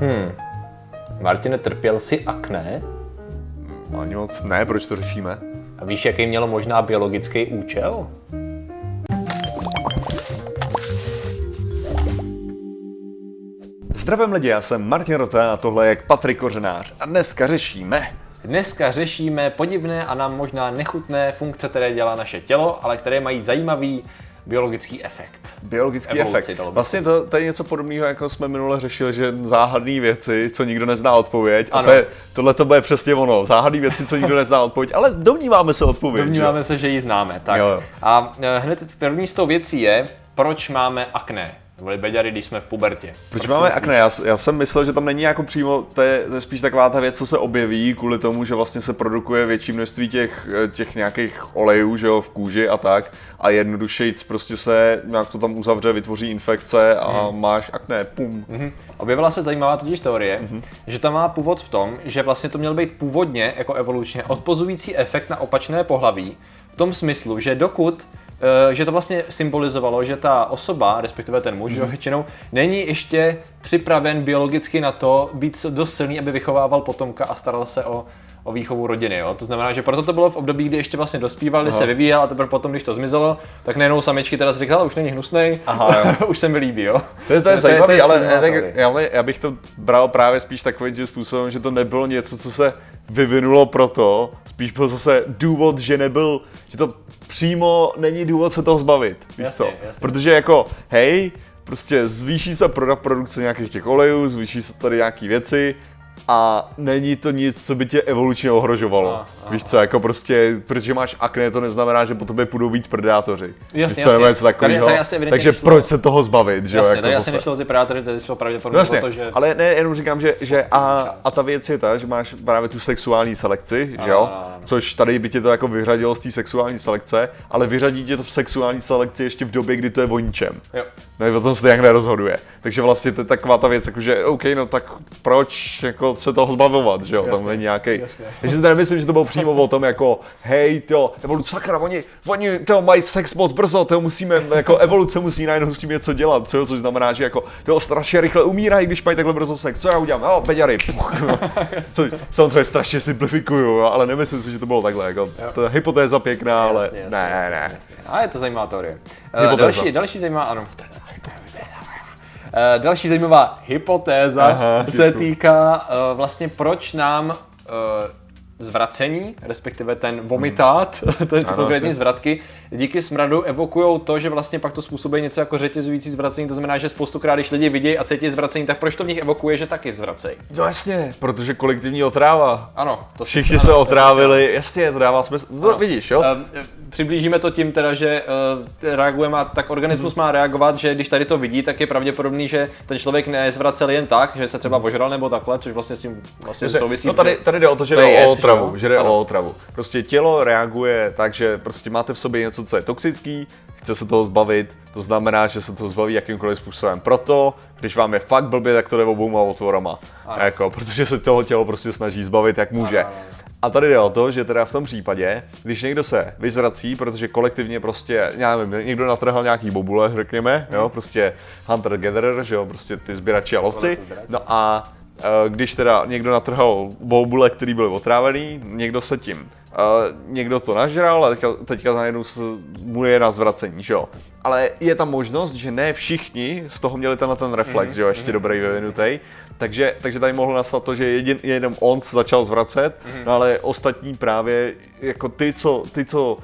Hmm. Martine, trpěl si akné? Ani moc ne, proč to řešíme? A víš, jaký mělo možná biologický účel? Zdravím lidi, já jsem Martin Rota a tohle je Patrik Kořenář a dneska řešíme Dneska řešíme podivné a nám možná nechutné funkce, které dělá naše tělo, ale které mají zajímavý biologický efekt. biologický Evoluci, efekt. Vlastně to, to je něco podobného, jako jsme minule řešili, že záhadné věci, co nikdo nezná odpověď. A Ano. to je, tohle to bude přesně ono. Záhadné věci, co nikdo nezná odpověď, ale domníváme se odpověď. že? Domníváme se, že ji známe. Tak. Jo. A e, hned první z toho věcí je, proč máme akné. Neboli beďary, když jsme v pubertě. Proč si máme akné? Já, já jsem myslel, že tam není jako přímo, to je, to je spíš taková ta věc, co se objeví kvůli tomu, že vlastně se produkuje větší množství těch, eh, těch nějakých olejů, že jo, v kůži a tak a jednodušejc prostě se nějak to tam uzavře, vytvoří infekce a Hmm. máš akné, pum. Mhm. Objevila se zajímavá totiž teorie, Mhm. že to má původ v tom, že vlastně to měl být původně, jako evolučně, odpozující efekt na opačné pohlaví, v tom smyslu, že dokud že to vlastně symbolizovalo, že ta osoba, respektive ten muž, Mhm. mm. většinou, není ještě připraven biologicky na to být dost silný, aby vychovával potomka a staral se o, o výchovu rodiny. Jo? To znamená, že proto to bylo v období, kdy ještě vlastně dospíval, kdy Aha. se vyvíjel a teprve potom, když to zmizelo, tak najednou samičky teda říkala, už není hnusnej, Aha, už se mi líbí, jo. To je, to je To zajímavé, ale, ale já bych to bral právě spíš takovým způsobem, že to nebylo něco, co se vyvinulo proto, spíš byl zase důvod, že nebyl, že to přímo není důvod se toho zbavit, víš Jasně, co? jasně. Protože jako, hej, prostě zvýší se produkce nějakých těch olejů, zvýší se tady nějaký věci, a není to nic, co by tě evolučně ohrožovalo. A, a, Víš co, jako prostě, protože máš akné, to neznamená, že po tobě půjdou víc predátoři. Jasně, Víš co, jasně. Tady- tady Takže šlo- proč se toho zbavit, že jo? Jasně, jako tady asi nešlo ty predátory, tady šlo pravděpodobně No jasně, to, že... ale ne, jenom říkám, že, že a, a ta věc je ta, že máš právě tu sexuální selekci, že Ano, jo? ano, ano. Což tady by tě to jako vyřadilo z té sexuální selekce, ale vyřadí tě to v sexuální selekci ještě v době, kdy to je o ničem. Jo. No o tom se to nějak nerozhoduje. Takže vlastně to je taková ta věc, jako že OK, no tak proč jako se toho zbavovat, že jo? Tam Jasně, není nějaký. jasně. Takže si nemyslím, že to bylo přímo o tom, jako hej, to, evoluce, sakra, oni, oni to mají sex moc brzo, to musíme, jako evoluce musí najednou s tím něco dělat, co, což znamená, že jako to strašně rychle umírají, když mají takhle brzo sex, co já udělám, jo, beďary, puch, no. což samozřejmě strašně simplifikuju, jo, ale nemyslím si, že to bylo takhle, jako, to je hypotéza pěkná, ale Jasně, jasně, ne, jasně, ne. jasně. A je to zajímavá teorie. Uh, další, další zajímavá, ano. Uh, další zajímavá hypotéza Aha, se týká uh, vlastně proč nám uh, zvracení, respektive ten vomitát, ten Ano, konkrétní zvratky, díky smradu evokují to, že vlastně pak to způsobuje něco jako řetězující zvracení, to znamená, že spoustukrát, když lidi vidějí a cítí zvracení, tak proč to v nich evokuje, že taky zvracejí? No jasně, protože kolektivní otráva. Ano, to Všichni ano, se to otrávili, jasně, to dává smysl. No, vidíš, jo? Eh, Přiblížíme to tím teda, že eh, reagujeme a tak organismus má reagovat, že když tady to vidí, tak je pravděpodobný, že ten člověk nezvracel jen tak, že se třeba ožral nebo takhle, což vlastně s tím vlastně souvisí. no tady, tady jde o to, že to jde je o otravu, že jo? že jde Ano. o otravu. Prostě tělo reaguje tak, že prostě máte v sobě něco, co je toxický, chce se toho zbavit, to znamená, že se to zbaví jakýmkoliv způsobem. Proto, když vám je fakt blbě, tak to jde obouma otvorama. Ano. Jako, protože se toho tělo prostě snaží zbavit, jak může. Ano. A tady jde o to, že teda v tom případě, když někdo se vyzrací, protože kolektivně prostě, já nevím, někdo natrhal nějaký bobule, řekněme, jo, prostě hunter gatherer, že jo, prostě ty sběrači a lovci, no a když teda někdo natrhal bobule, který byly otrávený, někdo se tím, eh, někdo to nažral a teďka, teďka najednou se, mu je na zvracení, že jo. Ale je tam možnost, že ne všichni z toho měli tenhle ten reflex, že jo, ještě dobrý vyvinutý. Takže, takže tady mohlo nastat to, že jedin, jenom on se začal zvracet, no ale ostatní právě, jako ty, co, ty, co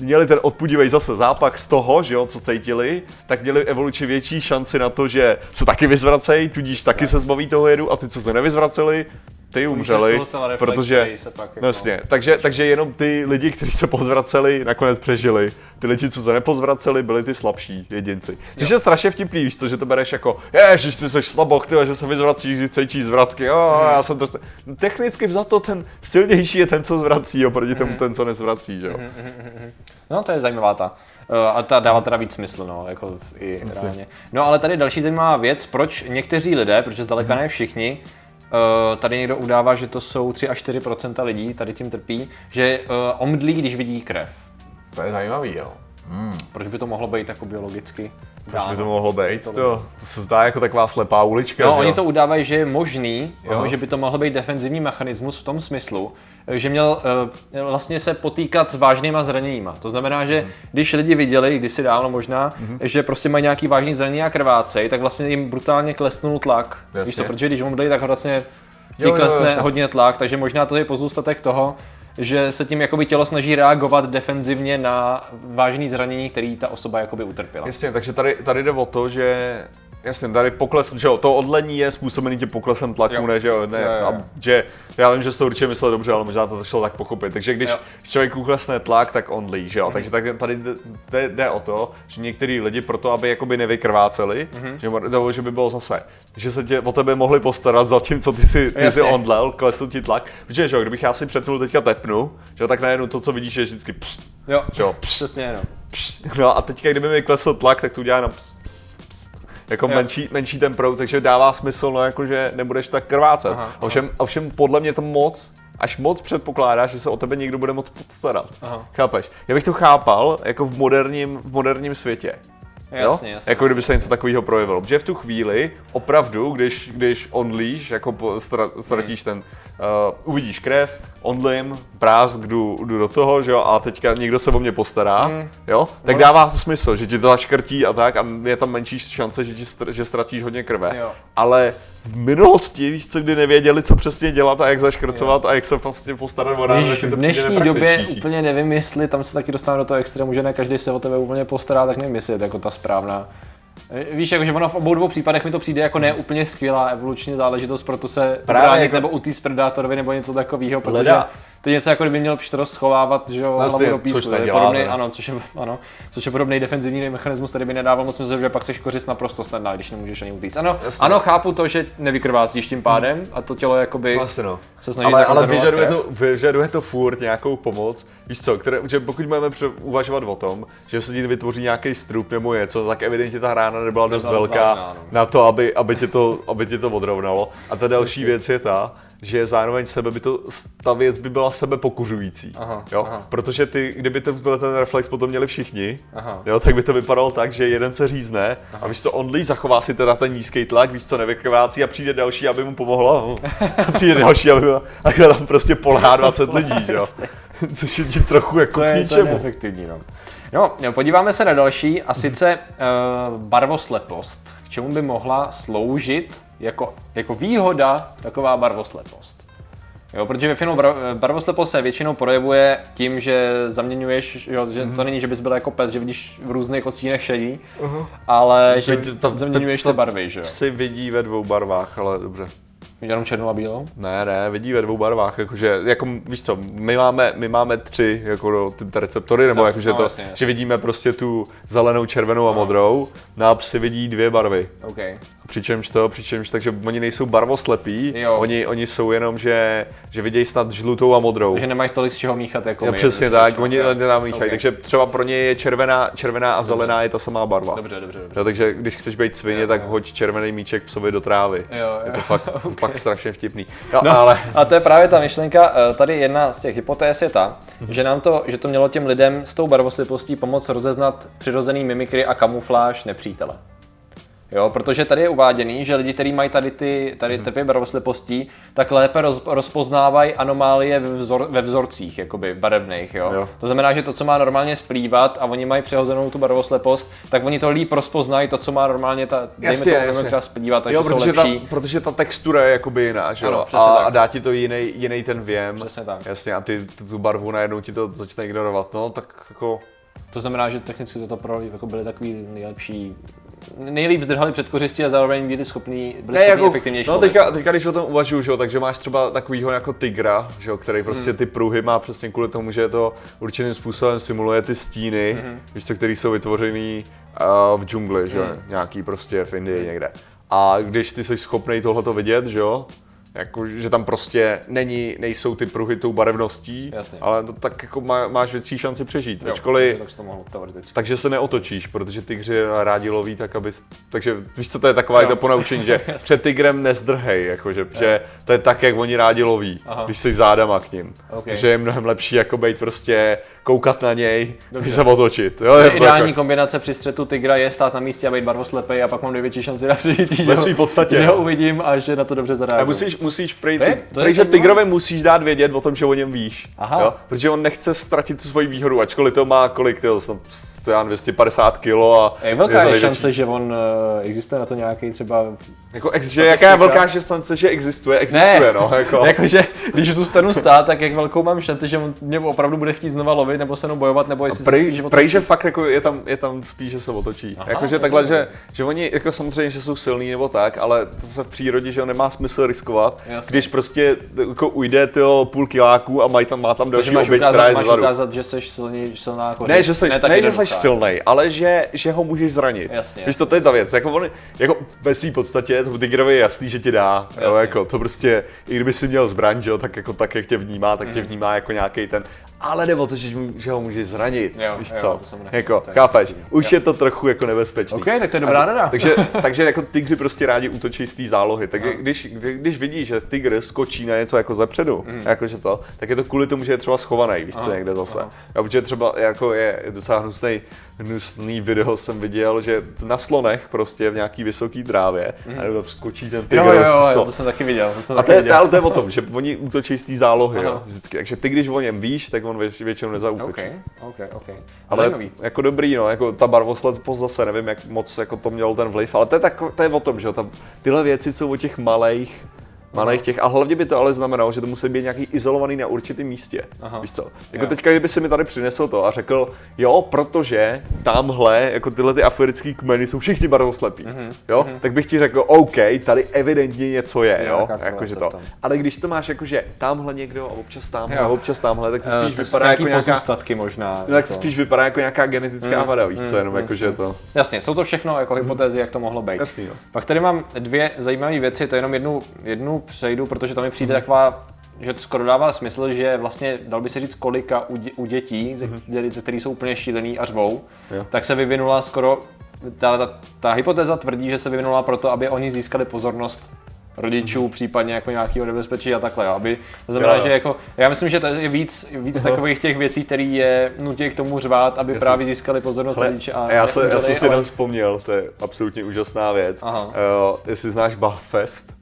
měli ten odpudivý zase zápak z toho, že jo, co cítili, tak měli evolučně větší šanci na to, že se taky vyzvracejí, tudíž taky se zbaví toho jedu a ty, co se nevyzvraceli, ty umřeli, protože, se pak jako- no jasně, takže, takže jenom ty lidi, kteří se pozvraceli, nakonec přežili. Ty lidi, co se nepozvraceli, byli ty slabší jedinci. Což je strašně vtipný, víš co, že to bereš jako, ježiš, ty jsi slaboch, ty, že se vyzvracíš, že cítíš zvratky, jo, Mhm. já jsem to... Technicky vzato ten silnější je ten, co zvrací, oproti Mhm. tomu ten, co nezvrací, jo. No to je zajímavá ta. Eh, A ta dává teda víc smysl, no, jako i reálně. No ale tady další zajímavá věc, proč někteří lidé, protože zdaleka ne všichni, tady někdo udává, že to jsou 3 až 4% lidí, tady tím trpí, že eh, omdlí, když vidí krev. To je zajímavý, jo. Proč by to mohlo být jako biologicky Proč by to mohlo být? To To, to se zdá jako taková slepá ulička, No, že oni jo? to udávají, že je možný, jo, že by to mohl být defenzivní mechanismus v tom smyslu, že měl uh, vlastně se potýkat s vážnýma zraněníma. To znamená, že Mhm. když lidi viděli, kdysi dávno možná, že prostě mají nějaký vážný zranění a krvácej, tak vlastně jim brutálně klesnul tlak. Jasně. Víš co, protože když umřeli, tak vlastně ti Jo, jo, klesne jasně. hodně tlak, takže možná to je pozůstatek toho, že se tím jakoby tělo snaží reagovat defenzivně na vážný zranění, který ta osoba jakoby utrpěla. Jasně, takže tady, tady jde o to, že Jasně, tady pokles, že jo, to odlení je způsobený tím poklesem tlaku, Jo. ne, že jo, ne, Jo, jo. A, že já vím, že jsi to určitě myslel dobře, ale možná to šlo tak pochopit. Takže když Jo. Člověk uklesne tlak, tak on lí, že jo, takže tak, tady jde, jde, o to, že některý lidi proto, aby jakoby nevykrváceli, Mhm. že, nebo že by bylo zase, že se tě, o tebe mohli postarat za tím, co ty si, ty si ondlel, klesl ti tlak, protože že jo, kdybych já si přetnul teďka tepnu, že jo, tak najednou to, co vidíš, je vždycky pš, Jo, že jo, přesně no. No a teďka, kdyby mi klesl tlak, tak to udělá jenom ps, ps, jako Jo. menší, menší ten proud, takže dává smysl, no jako, že nebudeš tak krvácet. Aha, aha. ovšem, ovšem, podle mě to moc, až moc předpokládá, že se o tebe někdo bude moc postarat. Aha. Chápeš? Já bych to chápal jako v moderním, v moderním světě. Jasně, jo? jasně. Jako kdyby se něco takového projevilo. Protože v tu chvíli, opravdu, když, když onlíš, jako po- stra, ztratíš ten, uh, uvidíš krev, onlím, prásk, jdu, jdu do toho, že jo, a teďka někdo se o mě postará, Mm. jo, tak No. dává to smysl, že ti to zaškrtí a tak a je tam menší šance, že, ti str- že ztratíš hodně krve. Jo. Ale v minulosti, víš co, kdy nevěděli, co přesně dělat a jak zaškrcovat a jak se vlastně postarat o ráno, že v to přijde dnešní době úplně nevím, jestli tam se taky dostáváme do toho extrému, že ne každý se o tebe úplně postará, tak nevím, jestli je to jako ta správná. Víš, jako, že ono v obou dvou případech mi to přijde jako ne úplně skvělá evoluční záležitost, proto se Právě bránit jako- nebo utíct predátorovi nebo něco takového, protože Leda. To je něco jako kdyby měl pštros schovávat, že jo, Vlastně, hlavu do což písku. To je nedělá, podobný, ano, což je, ano, což je podobný defenzivní mechanismus, který by nedával moc smysl, že pak seš kořist naprosto snadná, když nemůžeš ani utíct. Ano, Jasně. ano, chápu to, že nevykrvácíš tím pádem a to tělo jakoby Vlastně no. se snaží ale, ale vyžaduje, krev. to, vyžaduje to furt nějakou pomoc. Víš co, které, že pokud budeme pře- uvažovat o tom, že se ti vytvoří nějaký strup nebo něco, tak evidentně ta rána nebyla dost velká no. na to, aby, aby, tě to, aby tě to odrovnalo. A ta další věc je ta, že zároveň sebe by to, ta věc by byla sebe pokuřující. Aha, jo? aha. Protože ty, kdyby ten, ten reflex potom měli všichni, Aha. jo, tak by to vypadalo tak, že jeden se řízne a víš co, on zachová si teda ten nízký tlak, víš co, nevykrvácí a přijde další, aby mu pomohlo. A přijde další, aby mu, a tam prostě polhá 20 lidí, jo. Což je ti trochu jako To k je, to je ničemu. neefektivní, no. No, jo, podíváme se na další, a sice uh, barvoslepost. K čemu by mohla sloužit jako, jako výhoda taková barvoslepost? Jo, protože ve filmu bar- barvoslepost se většinou projevuje tím, že zaměňuješ, jo, že to není, že bys byl jako pes, že vidíš v různých odstínech šedí, ale že Teď to- zaměňuješ to- ty barvy, že jo. Si vidí ve dvou barvách, ale dobře. Jenom černou a bílou? Ne, ne, vidí ve dvou barvách, jakože, jako, víš co, my máme, my máme tři, jako ty receptory, nebo No, jakože no, to, jasně, jasně. že vidíme prostě tu zelenou, červenou a modrou, no a psi vidí dvě barvy. OK. Přičemž to, přičemž, takže oni nejsou barvoslepí, Jo. oni, oni jsou jenom, že, že vidějí snad žlutou a modrou. Takže nemají tolik z čeho míchat jako No, my. přesně protože tak, oni nám míchají, Ok. takže třeba pro ně je červená, červená a zelená je ta samá barva. Dobře, dobře, dobře. Jo, takže když chceš být svině, Jo, tak jo. hoď červený míček psovi do trávy. Jo, jo. Je to fakt, Ok. Fakt strašně vtipný. No, No, ale a to je právě ta myšlenka, eh, tady jedna z těch hypotéz je ta, že nám to, že to mělo těm lidem s tou barvoslipostí pomoct rozeznat přirozený mimikry a kamufláž nepřítele. Jo, protože tady je uváděný, že lidi, kteří mají tady ty tady typy barvoslipostí, tak lépe roz, rozpoznávají anomálie ve, vzor, ve vzorcích, jakoby barevných. Jo? Jo. To znamená, že to, co má normálně splývat a oni mají přehozenou tu barvoslepost, tak oni to líp rozpoznají to, co má normálně ta, dejme Jasně, tomu, jasně. takže jo, jsou protože ta, lepší. protože ta textura je jakoby jiná, že jo? Ano, a, tak. a dá ti to jiný, jiný ten věm. Přesně tak. Jasně, a ty tu, tu barvu najednou ti to začne ignorovat. No, tak jako... To znamená, že technicky toto pro jako byli takový nejlepší, nejlíp zdrhali před kořistí a zároveň byli schopní, byli Ne, schopní jako, efektivnější no teďka, teďka, když o tom uvažuju, že jo, takže máš třeba takovýho jako tygra, že jo, který prostě ty pruhy má přesně kvůli tomu, že to určitým způsobem simuluje ty stíny, víš co, který jsou vytvořený uh, v džungli, že jo, nějaký prostě v Indii někde. A když ty jsi schopný tohleto vidět, že jo, Jako, že tam prostě není, nejsou ty pruhy tou barevností, Jasně. ale to tak jako má, máš větší šanci přežít. Jo, Ačkoliv, Tak to mohlo teoreticky. takže se neotočíš, protože tygři rádi loví tak, aby... Takže víš, co to je taková to ponaučení, že před tygrem nezdrhej, jakože, že to je tak, jak oni rádi loví, Aha. když jsi zádama k ním. Ok. Že je mnohem lepší jako být prostě koukat na něj, Dobře. se otočit. Jo, je Ideální jako- kombinace při střetu tygra je stát na místě a být barvoslepej a pak mám největší šanci na přežití, že, Ve ho- podstatě, že ho uvidím a že na to dobře A zareaguju. musíš, musíš prý, To je- to je že tygrovi musíš dát vědět o tom, že o něm víš. Aha. Jo? Protože on nechce ztratit tu svoji výhodu, ačkoliv to má kolik, tyjo, to já nevím, 250 kg a Jak velká je šance, že on uh, existuje na to nějaký třeba... Jako, ex, že jaká je velká šance, že existuje, existuje, no. Jako. jakože když tu stanu stát, tak jak velkou mám šanci, že on mě opravdu bude chtít znova lovit, nebo se mnou bojovat, nebo jestli se Prej, spíš prej, že fakt jako je tam, je tam spíš, že se otočí. Aha, Jakože takhle, že, že oni jako samozřejmě, že jsou silní nebo tak, ale to se v přírodě, že nemá smysl riskovat, Jasně. když prostě jako ujde tyho půl kiláku a mají tam, má tam další oběť, která je máš zezadu. ukázat, že jsi silný, silná kořist. Ne, že jsi, tak ne, že jednoduchá. Jsi silnej, ale že, že ho můžeš zranit. Jasně, Víš, to, to je ta věc. Jako, on, jako ve své podstatě to Tigrovi je jasný, že ti dá. Jo, jako, to prostě, i kdyby si měl zbraň, že tak, jako, tak jak tě vnímá, tak Mhm. tě vnímá jako nějaký ten. Ale jde o to, že, mu- že ho můžeš zranit. Jo, víš jo, co? to se mu nechce, jako, to je- chápeš? Už je to trochu jako nebezpečný. OK, tak to je dobrá rada. Takže, takže jako tygři prostě rádi útočí z té zálohy. Takže když, kdy- když vidíš, že tygr skočí na něco jako zepředu, mm. jakože to, tak je to kvůli tomu, že je třeba schovaný, víš co, někde zase. Jo, protože třeba jako je docela hnusný, hnusný video jsem viděl, že na slonech prostě v nějaký vysoký trávě a tam skočí ten tygr. Jo, jo, z jo, toho. to jsem taky viděl. To jsem a taky to je, viděl. ale to je o tom, že oni útočí z té zálohy, jo, vždycky. Takže ty, když o něm víš, tak on větši- většinou nezautočí. OK, OK, OK. Ale Zajímavý. jako dobrý, no, jako ta barvoslepost zase nevím, jak moc jako to mělo ten vliv, ale to je, tak, to je o tom, že jo, tam, tyhle věci jsou o těch malých, malých těch, a hlavně by to ale znamenalo, že to musí být nějaký izolovaný na určitém místě, Aha. víš co? Jako Jo. teďka, kdyby si mi tady přinesl to a řekl, jo, protože tamhle, jako tyhle ty africký kmeny jsou všichni barvoslepí, jo, tak bych ti řekl, OK, tady evidentně něco je, Jo, jo, jakože to. Ale když to máš jakože tamhle někdo a občas tamhle Jo. a občas tamhle, tak to Eh, spíš to vypadá nějaký jako nějaká, pozůstatky možná. No, tak jako. spíš vypadá jako nějaká genetická Mm, vada, víš co, mm, jenom mm, jako, že to... Jasně, jsou to všechno jako hypotézy, jak to mohlo být. Jasný, no. Pak tady mám dvě zajímavé věci, to jenom jednu, jednu přejdu, protože to mi přijde taková, že to skoro dává smysl, že vlastně, dal by se říct, kolika u, dě, u dětí, ze, mm ze kterých jsou úplně šílený a řvou. Jo. tak se vyvinula skoro, ta, ta, ta hypotéza tvrdí, že se vyvinula proto, aby oni získali pozornost rodičů, případně jako nějakého nebezpečí a takhle, jo. aby, to znamená. Jo, jo. že jako, já myslím, že to je víc, víc takových těch věcí, které je nutí k tomu řvát, aby Jasně. právě získali pozornost Hele, rodiče a já, já jsem si ale- jenom vzpomněl, to je absolutně úžasná věc. Aha. Uh, jestli znáš Buffest.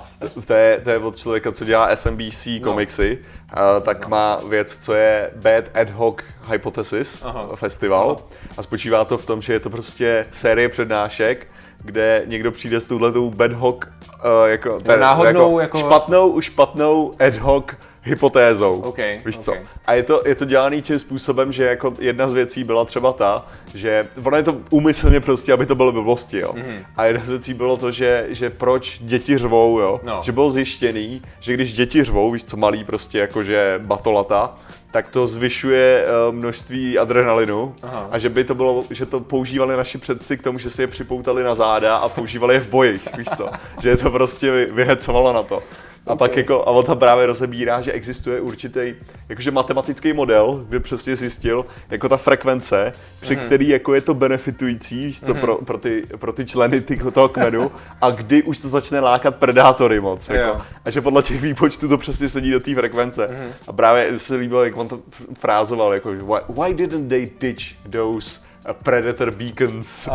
to je, to je od člověka, co dělá SMBC No. komiksy, uh, tak má věc, co je Bad Ad Hoc Hypothesis Aha. festival. Aha. A spočívá to v tom, že je to prostě série přednášek, kde někdo přijde s touhletou bad hoc, uh, jako, ten- náhodnou, jako- špatnou, špatnou ad hoc hypotézou. OK, víš OK. co? A je to, je to dělaný tím způsobem, že jako jedna z věcí byla třeba ta, že ono je to úmyslně prostě, aby to bylo blbosti, jo. Mm-hmm. A jedna z věcí bylo to, že, že proč děti řvou, jo. No. Že bylo zjištěný, že když děti řvou, víš co, malý prostě jakože batolata, tak to zvyšuje uh, množství adrenalinu Aha. a že by to bylo, že to používali naši předci k tomu, že si je připoutali na záda a používali je v bojích, víš co? Že je to prostě vy, vyhecovalo na to. A pak jako, a on tam právě rozebírá, že existuje určitý, jakože matematický model, kde přesně zjistil, jako ta frekvence, při Mhm. který jako je to benefitující, co, pro, pro, ty, pro ty členy ty, toho kmenu, a kdy už to začne lákat predátory moc, jako. A že podle těch výpočtů to přesně sedí do té frekvence. A právě se líbilo, jak on to frázoval, jako, why, why didn't they ditch those predator beacons?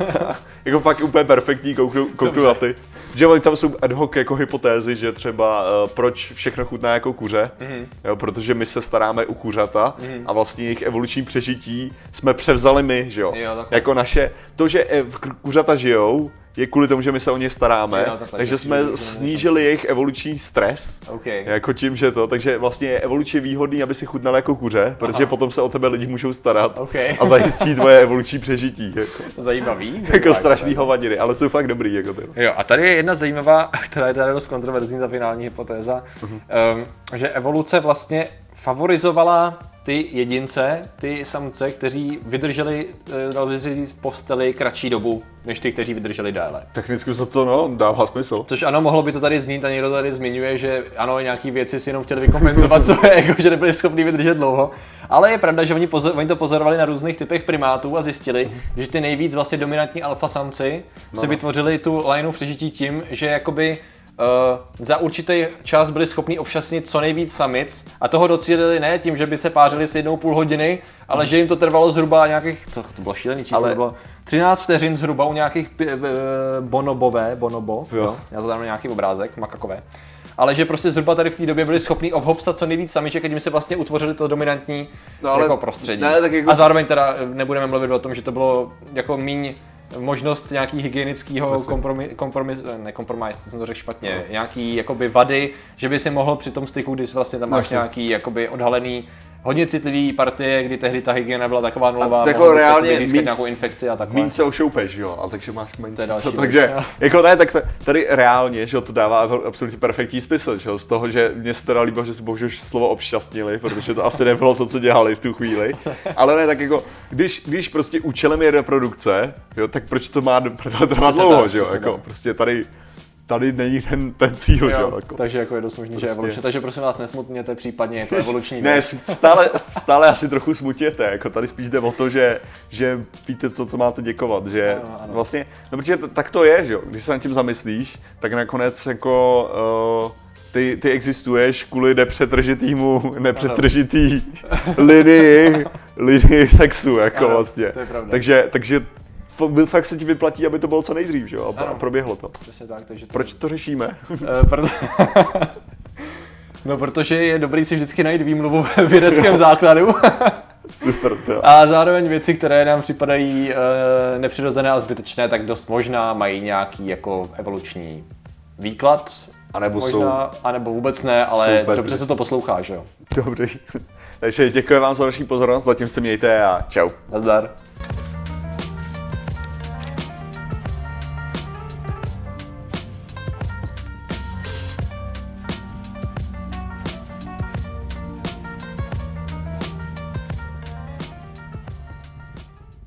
jako fakt úplně perfektní, kouknu, kouknu na ty. Že oni tam jsou ad hoc jako hypotézy, že třeba uh, proč všechno chutná jako kuře, Mhm. jo, protože my se staráme o kuřata a vlastně jejich evoluční přežití jsme převzali my, že jo. Jo, takhle. jako naše, to, že eh, kuřata žijou, je kvůli tomu, že my se o ně staráme, Jo, takhle, takže že jsme snížili jejich evoluční stres, OK. jako tím, že to, takže vlastně je evolučně výhodný, aby si chutnal jako kuře, protože Aha. potom se o tebe lidi můžou starat OK. a zajistí tvoje evoluční přežití. Jako, Zajímavý. jako zajímavá strašný hypotéza. hovadiny, ale jsou fakt dobrý. Jako ty. Jo, a tady je jedna zajímavá, která je tady dost kontroverzní, ta finální hypotéza, Mhm. um, že evoluce vlastně favorizovala ty jedince, ty samce, kteří vydrželi, eh, dalo by se říct, v posteli kratší dobu, než ty, kteří vydrželi déle. Technicky se to no, dává smysl. Což ano, mohlo by to tady znít a někdo tady zmiňuje, že ano, nějaký věci si jenom chtěli vykompenzovat, co je, jako, že nebyli schopni vydržet dlouho. Ale je pravda, že oni, pozor, oni to pozorovali na různých typech primátů a zjistili, že ty nejvíc vlastně dominantní alfa samci no. si vytvořili tu lineu přežití tím, že jakoby Uh, za určitý čas byli schopni obšasnit co nejvíc samic a toho docílili ne tím, že by se pářili s jednou půl hodiny, ale že jim to trvalo zhruba nějakých, co to bylo šílený číslo, Ale- to bylo 13 vteřin zhruba u nějakých pi- eh, bonobové, bonobo, Jo. jo. já zadám nějaký obrázek, makakové. Ale že prostě zhruba tady v té době byli schopni obhopsat co nejvíc samiček a tím se vlastně utvořili to dominantní No, no, ale- jako prostředí. ne, tak jako- A zároveň teda eh, nebudeme mluvit o tom, že to bylo jako míň možnost nějaký hygienického kompromis, kompromis, ne kompromis, to jsem to řekl špatně, nějaký jakoby vady, že by si mohl při tom styku, když vlastně tam máš Jasně. nějaký jakoby odhalený hodně citlivý partie, kdy tehdy ta hygiena byla taková nulová, jako mohl bys reálně získat míň- nějakou infekci a takhle. Míň se ošoupeš, jo, ale takže máš méně. To je další takže, věc, jako ne, tak tady reálně, že to dává absolutně perfektní smysl, že z toho, že mě se teda líbilo, že si bohužel slovo obšťastnili, protože to asi nebylo to, co dělali v tu chvíli, ale ne, tak jako, když, když prostě účelem je reprodukce, jo, tak proč to má trvat dlouho, že jo, jako, prostě tady, tady není ten, ten cíl, že jo, Jo, jako. takže jako je dost možný, že Prostě- evolučně. Takže prosím vás, nesmutněte, případně je to evoluční Ne, věc. stále, stále asi trochu smutěte, jako tady spíš jde o to, že, že víte, co to máte děkovat, že Ano, ano. vlastně, no protože t- tak to je, že jo, když se nad tím zamyslíš, tak nakonec jako uh, ty, ty existuješ kvůli nepřetržitýmu, nepřetržitý linii, linii sexu, jako Ano, vlastně. to je pravda. Takže, takže fakt se ti vyplatí, aby to bylo co nejdřív, že jo, a, a Ano. proběhlo to. Přesně tak, takže to... Proč to řešíme? Eh, proto... no, protože je dobrý si vždycky najít výmluvu v vědeckém základu Super, to. a zároveň věci, které nám připadají uh, nepřirozené a zbytečné, tak dost možná mají nějaký jako evoluční výklad. A nebo jsou možná, anebo vůbec ne, ale Super. dobře se to poslouchá, že jo? dobrý. Takže děkuji vám za vaši pozornost, zatím se mějte a čau. Nazdar.